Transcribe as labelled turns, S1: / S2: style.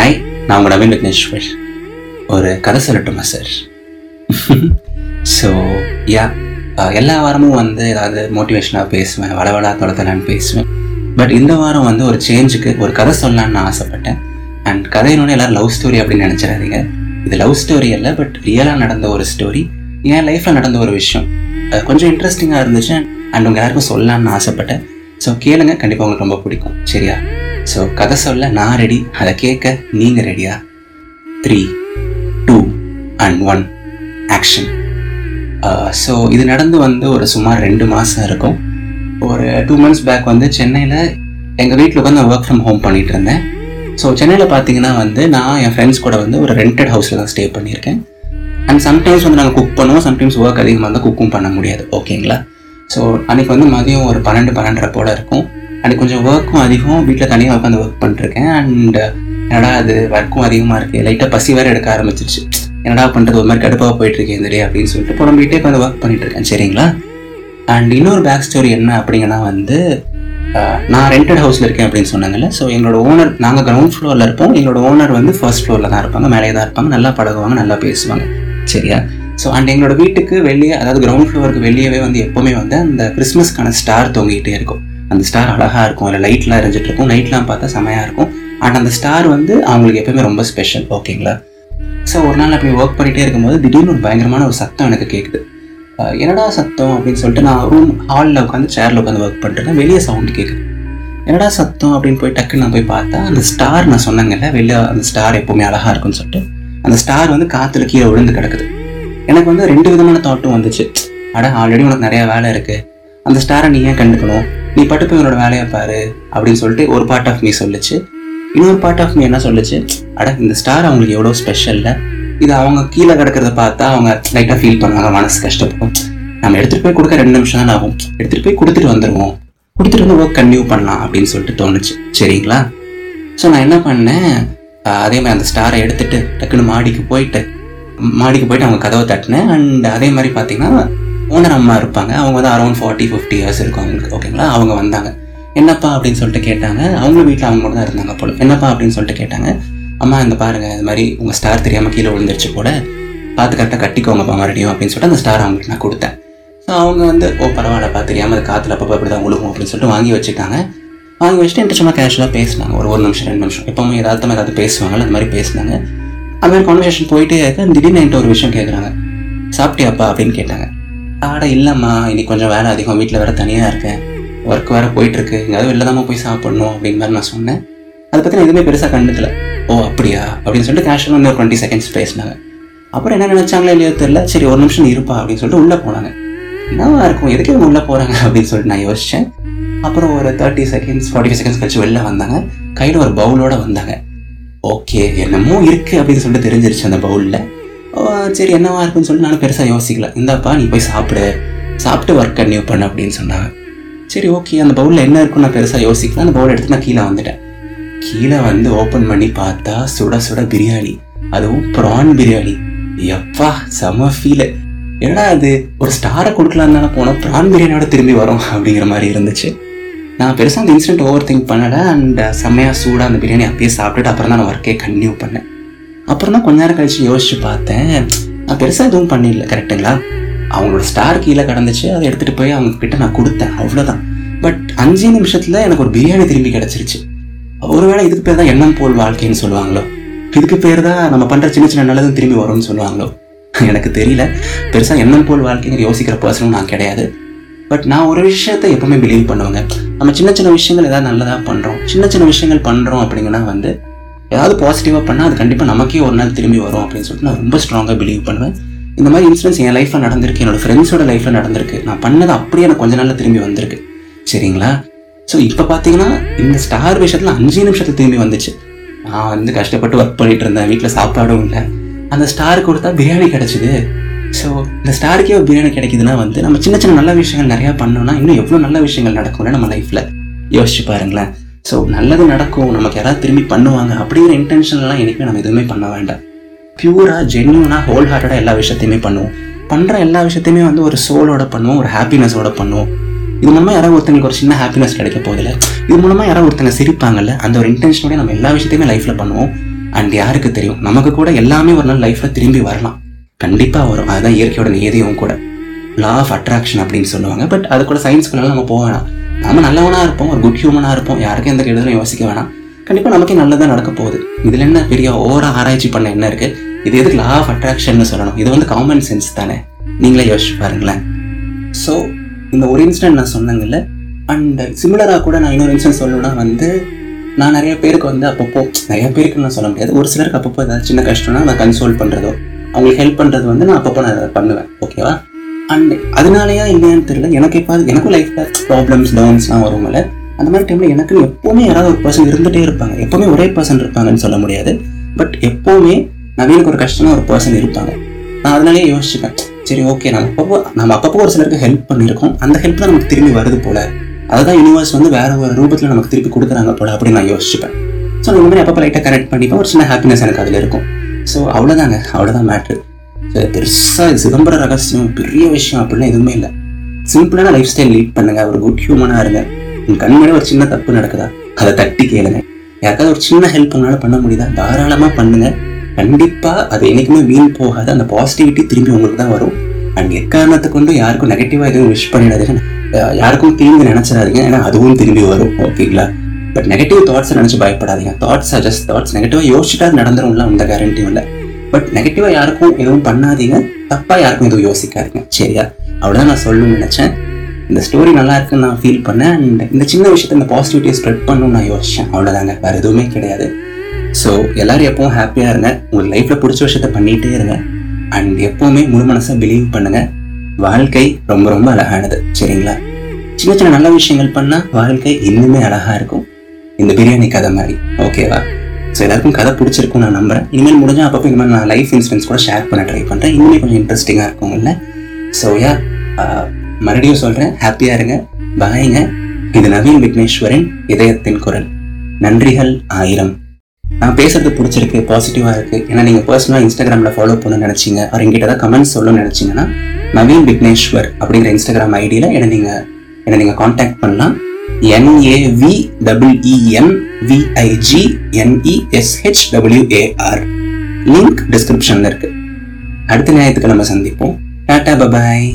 S1: Hi நான் உங்கள் நவீன் விக்னேஸ்வர். ஒரு கதை சொல்லட்டுமா சார் ஸோ யா எல்லா வாரமும் வந்து ஏதாவது மோட்டிவேஷனாக பேசுவேன் வளவளா தொடத்தலான்னு பேசுவேன். பட் இந்த வாரம் வந்து ஒரு சேஞ்சுக்கு ஒரு கதை சொல்லலான்னு நான் ஆசைப்பட்டேன். அண்ட் கதையினோட எல்லாரும் லவ் ஸ்டோரி அப்படின்னு நினச்சிடாதீங்க. இது லவ் ஸ்டோரி இல்லை பட் ரியலாக நடந்த ஒரு ஸ்டோரி என் லைஃப்பில் நடந்த ஒரு விஷயம். கொஞ்சம் இன்ட்ரெஸ்டிங்காக இருந்துச்சு. அண்ட் உங்கள் எல்லாருக்கும் சொல்லலான்னு ஆசைப்பட்டேன். ஸோ கேளுங்க. கண்டிப்பாக உங்களுக்கு ரொம்ப பிடிக்கும். சரியா? ஸோ கதை சொல்ல நான் ரெடி அதை கேட்க நீங்கள் ரெடியா three two and one action so இது நடந்து வந்து ஒரு சுமார் ரெண்டு மாதம் இருக்கும். ஒரு டூ மந்த்ஸ் பேக் வந்து சென்னையில் எங்கள் வீட்டில் உட்காந்து ஒர்க் ஃப்ரம் ஹோம் பண்ணிட்டு இருந்தேன். ஸோ சென்னையில் பார்த்தீங்கன்னா வந்து நான் என் ஃப்ரெண்ட்ஸ் கூட வந்து ஒரு ரெண்டட் ஹவுஸில் தான் ஸ்டே பண்ணியிருக்கேன். அண்ட் சம்டைம்ஸ் வந்து நாங்கள் குக் பண்ணுவோம். சம்டைம்ஸ் ஒர்க் அதிகமாக இருந்தால் குக்கும் பண்ண முடியாது. ஓகேங்களா ஸோ அன்றைக்கி வந்து மதியம் ஒரு பன்னெண்டு பன்னெண்டரை போல் இருக்கும். அண்ட் கொஞ்சம் ஒர்க்கும் அதிகம் வீட்டில் தனியாக உட்காந்து ஒர்க் பண்ணிருக்கேன் அண்ட் என்னடா அது ஒர்க்கும் அதிகமாக இருக்குது லைட்டாக பசி வேறு எடுக்க ஆரம்பிச்சிருச்சு. என்னடா பண்ணுறது ஒரு மாதிரி கடுப்பாக போயிட்டுருக்கேன் இந்த டே அப்படின்னு சொல்லிட்டு புலம்பிகிட்டே உட்காந்து ஒர்க் பண்ணிட்டுருக்கேன் சரிங்களா? அண்ட் இன்னொரு பேக் ஸ்டோரி என்ன அப்படிங்கன்னா வந்து நான் ரெண்டட் ஹவுஸில் இருக்கேன் அப்படின்னு சொன்னாங்கல்ல ஸோ எங்களோட ஓனர் நாங்கள் கிரவுண்ட் ஃப்ளோரில் இருப்போம். எங்களோட ஓனர் வந்து ஃபர்ஸ்ட் ஃப்ளோரில் தான் இருப்பாங்க. மேலே தான் இருப்பாங்க. நல்லா பழகுவாங்க நல்லா பேசுவாங்க சரியா? ஸோ அண்ட் எங்களோட வீட்டுக்கு வெளியே அதாவது கிரவுண்ட் ஃப்ளோருக்கு வெளியவே வந்து எப்போவுமே வந்து அந்த கிறிஸ்மஸ்க்கான ஸ்டார் தொங்கிகிட்டே இருக்கும். அந்த ஸ்டார் அழகாக இருக்கும் இல்லை லைட்லாம் எரிஞ்சிட்டு இருக்கும் நைட்லாம் பார்த்தா செமையாக இருக்கும். அண்ட் அந்த ஸ்டார் வந்து அவங்களுக்கு எப்பவுமே ரொம்ப ஸ்பெஷல் ஓகேங்களா ஸோ ஒரு நாள் அப்படி ஒர்க் பண்ணிகிட்டே இருக்கும்போது திடீர்னு ஒரு பயங்கரமான ஒரு சத்தம் எனக்கு கேட்குது என்னடா சத்தம் அப்படின்னு சொல்லிட்டு நான் ரூம் ஹாலில் உட்காந்து சேரில் உட்காந்து ஒர்க் பண்ணிட்டுருக்கேன் வெளியே சவுண்டு கேட்குது என்னடா சத்தம் அப்படின்னு போய் டக்குன்னு நான் போய் பார்த்தா அந்த ஸ்டார் நான் சொன்னாங்கல்ல வெளியே அந்த ஸ்டார் எப்பவுமே அழகாக இருக்கும்னு சொல்லிட்டு அந்த ஸ்டார் வந்து காற்றுல கீழே விழுந்து கிடக்குது. எனக்கு வந்து ரெண்டு விதமான தாட்டும் வந்துச்சு. அட ஆல்ரெடி உனக்கு நிறையா வேலை இருக்குது அந்த ஸ்டாரை நீ ஏன் கண்டுக்கணும்? நீ பட்டு போய் வேலையை பாரு அப்படின்னு சொல்லிட்டு ஒரு பார்ட் ஆஃப் மீ சொல்லுச்சு. இன்னொரு பார்ட் ஆஃப் மீ என்ன சொல்லுச்சு? அட இந்த ஸ்டார் அவங்களுக்கு எவ்வளோ ஸ்பெஷல்ல இது அவங்க கீழே கிடக்கிறத பார்த்தா அவங்க லைட்டாக ஃபீல் பண்ணுவாங்க மனசு கஷ்டப்படும். நம்ம எடுத்துகிட்டு போய் கொடுக்க ரெண்டு நிமிஷம் தான் ஆகும். எடுத்துகிட்டு போய் கொடுத்துட்டு வந்துடுவோம் கொடுத்துட்டு வந்து ஒர்க் கன்டினியூ பண்ணலாம் அப்படின்னு சொல்லிட்டு தோணுச்சு. சரிங்களா? ஸோ நான் என்ன பண்ணேன்? அதே மாதிரி அந்த ஸ்டாரை எடுத்துட்டு டக்குன்னு மாடிக்கு போயிட்டு மாடிக்கு போயிட்டு அவங்க கதவை தட்டினேன். அண்ட் அதே மாதிரி பார்த்தீங்கன்னா ஓனர் அம்மா இருப்பாங்க. அவங்க வந்து அரௌண்ட் ஃபார்ட்டி ஃபிஃப்டி இயர்ஸ் இருக்கும் அவங்களுக்கு ஓகேங்களா அவங்க வந்தாங்க. என்னப்பா அப்படின்னு சொல்லிட்டு கேட்டாங்க. அவங்களும் வீட்டில் அவங்க கூட தான் இருந்தாங்க போல. என்னப்பா அப்படின்னு சொல்லிட்டு கேட்டாங்க. அம்மா இந்த பாருங்கள் இது மாதிரி உங்கள் ஸ்டார் தெரியாமல் கீழே விழுந்துருச்சு கூட பார்த்து கரெக்டாக கட்டிக்கோங்கப்பா மறுபடியும் அப்படின்னு சொல்லிட்டு அந்த ஸ்டார் அவங்களுக்கு நான் கொடுத்தேன். ஸோ அவங்க வந்து ஓ பரவாயில்லப்பா தெரியாமல் அது காற்றுல அப்பப்போ இப்படி தான் விழுகும் அப்படின்னு சொல்லிட்டு வாங்கி வச்சுட்டாங்க. வாங்கி வச்சுட்டு என்கிட்ட சும்மா கேஷுவலாக பேசினாங்க. ஒரு ஒரு நிமிஷம் ரெண்டு நிமிஷம். எப்பவுமே ஏதாவது ஏதாவது பேசுவாங்கல்ல அந்த மாதிரி பேசினாங்க. அது மாதிரி கான்வர்சேஷன் போயிட்டே இருக்க. திடீர்னு என்கிட்ட ஒரு விஷயம் கேட்குறாங்க சாப்பிட்டியாப்பா அப்படின்னு கேட்டாங்க. ஆட இல்லைம்மா. இன்னைக்கு கொஞ்சம் வேலை அதிகம். வீட்டில் வேற தனியாக இருக்கேன். ஒர்க் வேற போயிட்டுருக்கு. எங்கேயாவது வெளில தான் போய் சாப்பிடணும் அப்படின்னு மாதிரி நான் சொன்னேன். அதை பற்றி நான் எதுவுமே பெருசாக கண்டுக்கல. ஓ அப்படியா? அப்படின்னு சொல்லிட்டு கேஷுவலாக வந்து ஒரு டுவெண்ட்டி செகண்ட்ஸ் பேசினாங்க. அப்புறம் என்ன நினைச்சாங்களோ இல்லையோ தெரியல. சரி ஒரு நிமிஷம் இருப்பா அப்படின்னு சொல்லிட்டு உள்ளே போனாங்க. என்னவா இருக்கும்? எதுக்கு இவங்க உள்ளே போகிறாங்க அப்படின்னு சொல்லிட்டு நான் யோசித்தேன் அப்புறம் ஒரு thirty seconds forty five seconds கழிச்சு வெளில வந்தாங்க. கையில் ஒரு பவுலோடு வந்தாங்க. ஓகே என்னமோ இருக்குது அப்படின்னு சொல்லிட்டு தெரிஞ்சிருச்சு அந்த பவுலில் சரி என்னவா இருக்குன்னு சொல்லிட்டு நானும் பெருசாக யோசிக்கல. இந்தாப்பா நீ போய் சாப்பிடு. சாப்பிட்டு ஒர்க் கன்டினியூ பண்ண அப்படின்னு சொன்னாங்க. சரி ஓகே அந்த பவுலில் என்ன இருக்குன்னு நான் பெருசாக யோசிக்கல. அந்த பவுல் எடுத்து நான் கீழே வந்துட்டேன். கீழே வந்து ஓப்பன் பண்ணி பார்த்தா சுட சுட பிரியாணி. அதுவும் ப்ரான் பிரியாணி. எப்பா செம ஃபீலு ஏன்னா அது? ஒரு ஸ்டாரை கொடுக்கலாம் தானே போனோம். ப்ரான் பிரியாணியோட திரும்பி வரும் அப்படிங்கிற மாதிரி இருந்துச்சு. நான் பெருசாக அந்த இன்சிடென்ட் ஓவர் திங்க் பண்ணலை. அண்ட் செம்மையாக சூடாக அந்த பிரியாணி அப்பயே சாப்பிட்டுட்டு அப்புறம் தான் நான் ஒர்க்கே கண்டினியூ பண்ணேன். அப்புறம் தான் கொஞ்ச நேரம் கழிச்சு யோசிச்சு பார்த்தேன். நான் பெருசாக எதுவும் பண்ணிடல கரெக்டுங்களா அவங்களோட ஸ்டார் கீழே கிடந்துச்சு அதை எடுத்துகிட்டு போய் அவங்க கிட்ட நான் கொடுத்தேன் அவ்வளோதான் பட் அஞ்சு நிமிஷத்தில் எனக்கு ஒரு பிரியாணி திரும்பி கிடச்சிருச்சு. ஒருவேளை இதுக்கு பேர் தான் எண்ணம் போல் வாழ்க்கைன்னு சொல்லுவாங்களோ? இதுக்கு பேர் தான் நம்ம பண்ணுற சின்ன சின்ன நல்லதும் திரும்பி வரும்னு சொல்லுவாங்களோ? எனக்கு தெரியல. பெருசாக எண்ணம் போல் வாழ்க்கைங்கிற யோசிக்கிற பர்சனும் நான் கிடையாது. பட் நான் ஒரு விஷயத்தை எப்பவுமே பிலீவ் பண்ணுவேங்க. நம்ம சின்ன சின்ன விஷயங்கள் ஏதாவது நல்லதாக பண்ணுறோம் சின்ன சின்ன விஷயங்கள் பண்ணுறோம் அப்படிங்கன்னா வந்து ஏதாவது பாசிட்டிவாக பண்ணால் அது கண்டிப்பாக நமக்கே ஒரு நாள் திரும்பி வரும் அப்படின்னு சொல்லிட்டு நான் ரொம்ப ஸ்ட்ராங்காக பிலீவ் பண்ணுவேன். இந்த மாதிரி இன்சிடென்ட்ஸ் என் லைஃப்பில் நடந்திருக்கு என்னோட ஃப்ரெண்ட்ஸோட லைஃப்பில் நடந்திருக்கு. நான் பண்ணது அப்படியே எனக்கு கொஞ்ச நாளில் திரும்பி வந்திருக்கு. சரிங்களா? ஸோ இப்போ பார்த்தீங்கன்னா இந்த ஸ்டார் விஷயத்தில் அஞ்சு நிமிஷத்தில் திரும்பி வந்துச்சு. நான் வந்து கஷ்டப்பட்டு ஒர்க் பண்ணிட்டு இருந்தேன் வீட்டில் சாப்பாடும் இல்லை. அந்த ஸ்டார் கொடுத்தா பிரியாணி கிடச்சிது. ஸோ இந்த ஸ்டாருக்கே ஒரு பிரியாணி கிடைக்குதுன்னா வந்து நம்ம சின்ன சின்ன நல்ல விஷயங்கள் நிறையா பண்ணோம்னா இன்னும் எவ்வளோ நல்ல விஷயங்கள் நடக்கும்ல நம்ம லைஃப்பில் யோசிச்சு பாருங்களேன். ஸோ நல்லது நடக்கும் நமக்கு யாராவது திரும்பி பண்ணுவாங்க அப்படிங்கிற இன்டென்ஷன்லாம் இனிமேல் நம்ம எதுவுமே பண்ண வேண்டாம். பியூராக ஜென்யூனாக ஹோல் ஹார்ட்டடாக எல்லா விஷயத்தையுமே பண்ணுவோம். பண்ணுற எல்லா விஷயத்தையுமே வந்து ஒரு சோலோட பண்ணுவோம் ஒரு ஹாப்பினஸோட பண்ணுவோம். இது மூலமாக யாராவது ஒருத்தங்களுக்கு ஒரு சின்ன ஹாப்பினஸ் கிடைக்க போதில்ல இது மூலமாக யாராவது ஒருத்தங்க சிரிப்பாங்கல்ல அந்த ஒரு இன்டென்ஷனோட நம்ம எல்லா விஷயத்தையுமே லைஃப்பில் பண்ணுவோம். அண்ட் யாருக்கு தெரியும்? நமக்கு கூட எல்லாமே ஒரு நாள் லைஃப்பில் திரும்பி வரலாம். கண்டிப்பாக வரும். அதுதான் இயற்கையோட நியதியும் கூட. லா ஆஃப் அட்ராக்ஷன் அப்படின்னு சொல்லுவாங்க. பட் அது கூட சயின்ஸ்குள்ள நம்ம போக வேணாம். நம்ம நல்லவனாக இருப்போம் ஒரு குட் ஹியூமனாக இருப்போம். யாருக்கும் எந்த கெடுதலும் யோசிக்க வேணாம். கண்டிப்பாக நமக்கே நல்லதாக நடக்க போகுது. இதில் என்ன பெரிய ஓவராக ஆராய்ச்சி பண்ண என்ன இருக்குது இது எதுக்கு லா ஆஃப் அட்ராக்ஷன் சொல்லணும். இது வந்து காமன் சென்ஸ் தானே. நீங்களே யோசிச்சு பாருங்களேன். ஸோ இந்த ஒரு இன்சிடென்ட் நான் சொன்னேங்கல்ல அண்ட் சிமிலராக கூட நான் இன்னொரு இன்சிடென்ட் சொல்லணும்னா வந்து நான் நிறைய பேருக்கு வந்து அப்பப்போ நிறைய பேருக்கு நான் சொல்ல முடியாது. ஒரு சிலருக்கு அப்பப்போ ஏதாவது சின்ன கஷ்டம்னா நான் கன்சோல் பண்ணுறதோ அவங்களுக்கு ஹெல்ப் பண்ணுறது வந்து நான் அப்பப்போ நான் பண்ணுவேன். ஓகேவா அண்ட் அதனாலயா இல்லையான்னு தெரியல. எனக்கு இப்போ எனக்கும் லைஃப்பில் ப்ராப்ளம்ஸ் டவுன்ஸ்லாம் வரும்ல அந்த மாதிரி டைமில் எனக்கு எப்போவுமே யாராவது ஒரு பர்சன் இருந்துகிட்டே இருப்பாங்க. எப்போவுமே ஒரே பர்சன் இருப்பாங்கன்னு சொல்ல முடியாது. பட் எப்போவுமே நவீனுக்கு ஒரு கஷ்டம்னா ஒரு பர்சன் இருப்பாங்க. நான் அதனாலே யோசிச்சுப்பேன். சரி ஓகே நம்ம அப்பப்போ நம்ம அப்பப்போ ஒரு சிலருக்கு ஹெல்ப் பண்ணியிருக்கோம். அந்த ஹெல்ப் தான் நமக்கு திரும்பி வருது போல. அதுதான் யூனிவர்ஸ் வந்து வேற ஒரு ரூபத்தில் நமக்கு திருப்பி கொடுக்குறாங்க போல அப்படின்னு நான் யோசிச்சுப்பேன். ஸோ அந்த மாதிரி அப்பப்போ லைட்டாக கனெக்ட் பண்ணிப்பேன் ஒரு சின்ன ஹாப்பினஸ் எனக்கு அதில் இருக்கும். ஸோ அவ்வளோதாங்க அவ்வளோதான் மேட்ரு பெருசாக சிதம்பர ரகசியம் பெரிய விஷயம் அப்படிலாம் எதுவுமே இல்லை. சிம்பிளான லைஃப் ஸ்டைல் லீட் பண்ணுங்க ஒரு குட் ஹியூமனாக இருங்க. உங்கள் கண்மணி ஒரு சின்ன தப்பு நடக்குதா? அதை தட்டி கேளுங்க. யாருக்காவது ஒரு சின்ன ஹெல்ப் உங்களால் பண்ண முடியுதா? தாராளமாக பண்ணுங்க. கண்டிப்பாக அது என்னைக்குமே வீண் போகாது. அந்த பாசிட்டிவிட்டி திரும்பி உங்களுக்கு தான் வரும். அண்ட் எக்காரணத்தை கொண்டு யாருக்கும் நெகட்டிவாக எதுவும் விஷ் பண்ணிடாதீங்க. யாருக்கும் தீங்கு நினைச்சிடாதீங்க. ஏன்னா அதுவும் திரும்பி வரும். ஓகேங்களா பட் நெகட்டிவ் தாட்ஸை நினச்சி பயப்படாதீங்க. தாட்ஸ் ஆர் ஜஸ்ட் தாட்ஸ் நெகட்டிவாக யோசிச்சுட்டா நடந்துரும்ல அந்த கேரண்டியும் இல்லை பட் நெகட்டிவாக யாருக்கும் எதுவும் பண்ணாதீங்க. தப்பாக யாருக்கும் எதுவும் யோசிக்காதீங்க. சரியா? அவ்வளோதான் நான் சொல்லணும்னு நினச்சேன். இந்த ஸ்டோரி நல்லா இருக்குன்னு நான் ஃபீல் பண்ணேன். அண்ட் இந்த சின்ன விஷயத்த இந்த பாசிட்டிவிட்டியை ஸ்ப்ரெட் பண்ணணும்னு நான் யோசித்தேன் அவ்வளோதாங்க வேறு எதுவுமே கிடையாது. ஸோ எல்லோரும் எப்பவும் ஹாப்பியாக இருங்க. உங்கள் லைஃப்பில் பிடிச்ச விஷயத்த பண்ணிகிட்டே இருங்க. அண்ட் எப்போவுமே முழு மனசாக பிலீவ் பண்ணுங்கள் வாழ்க்கை ரொம்ப ரொம்ப அழகானது. சரிங்களா? சின்ன சின்ன நல்ல விஷயங்கள் பண்ணால் வாழ்க்கை இன்னுமே அழகாக இருக்கும். இந்த பிரியாணி கதை மாதிரி. ஓகேவா ஸோ எல்லாருக்கும் கதை பிடிச்சிருக்கும் நான் நம்புறேன். இனிமேல் முடிஞ்சால் அப்பப்போ இந்த மாதிரி நான் லைஃப் இன்சூரன்ஸ் கூட ஷேர் பண்ண ட்ரை பண்ணுறேன் இன்னுமே கொஞ்சம் இன்ட்ரெஸ்டிங்காக இருக்கும்ல ஸோ யா மறுபடியும் சொல்கிறேன் ஹாப்பியாக இருங்க. பாய்ங்க இது நவீன் விக்னேஸ்வரின் இதயத்தின் குரல். நன்றிகள் ஆயிரம். நான் பேசுறது பிடிச்சிருக்கு பாசிட்டிவாக இருக்கு. ஏன்னா நீங்கள் பர்சனலாக இன்ஸ்டாகிராமில் ஃபாலோ பண்ணணும்னு நினச்சிங்க. அவர் எங்கிட்ட தான் கமெண்ட்ஸ் சொல்லணும்னு நினச்சிங்கன்னா நவீன் விக்னேஸ்வர் அப்படிங்கிற இன்ஸ்டாகிராம் ஐடியில் என்னை நீங்கள் என்னை நீங்கள் காண்டாக்ட் பண்ணலாம். என்ஏவி லிங்க் டிஸ்கிரிப்ஷனில் இருக்கு. அடுத்த ஞாயிற்றுக்கிழமை சந்திப்போம். Tata bye bye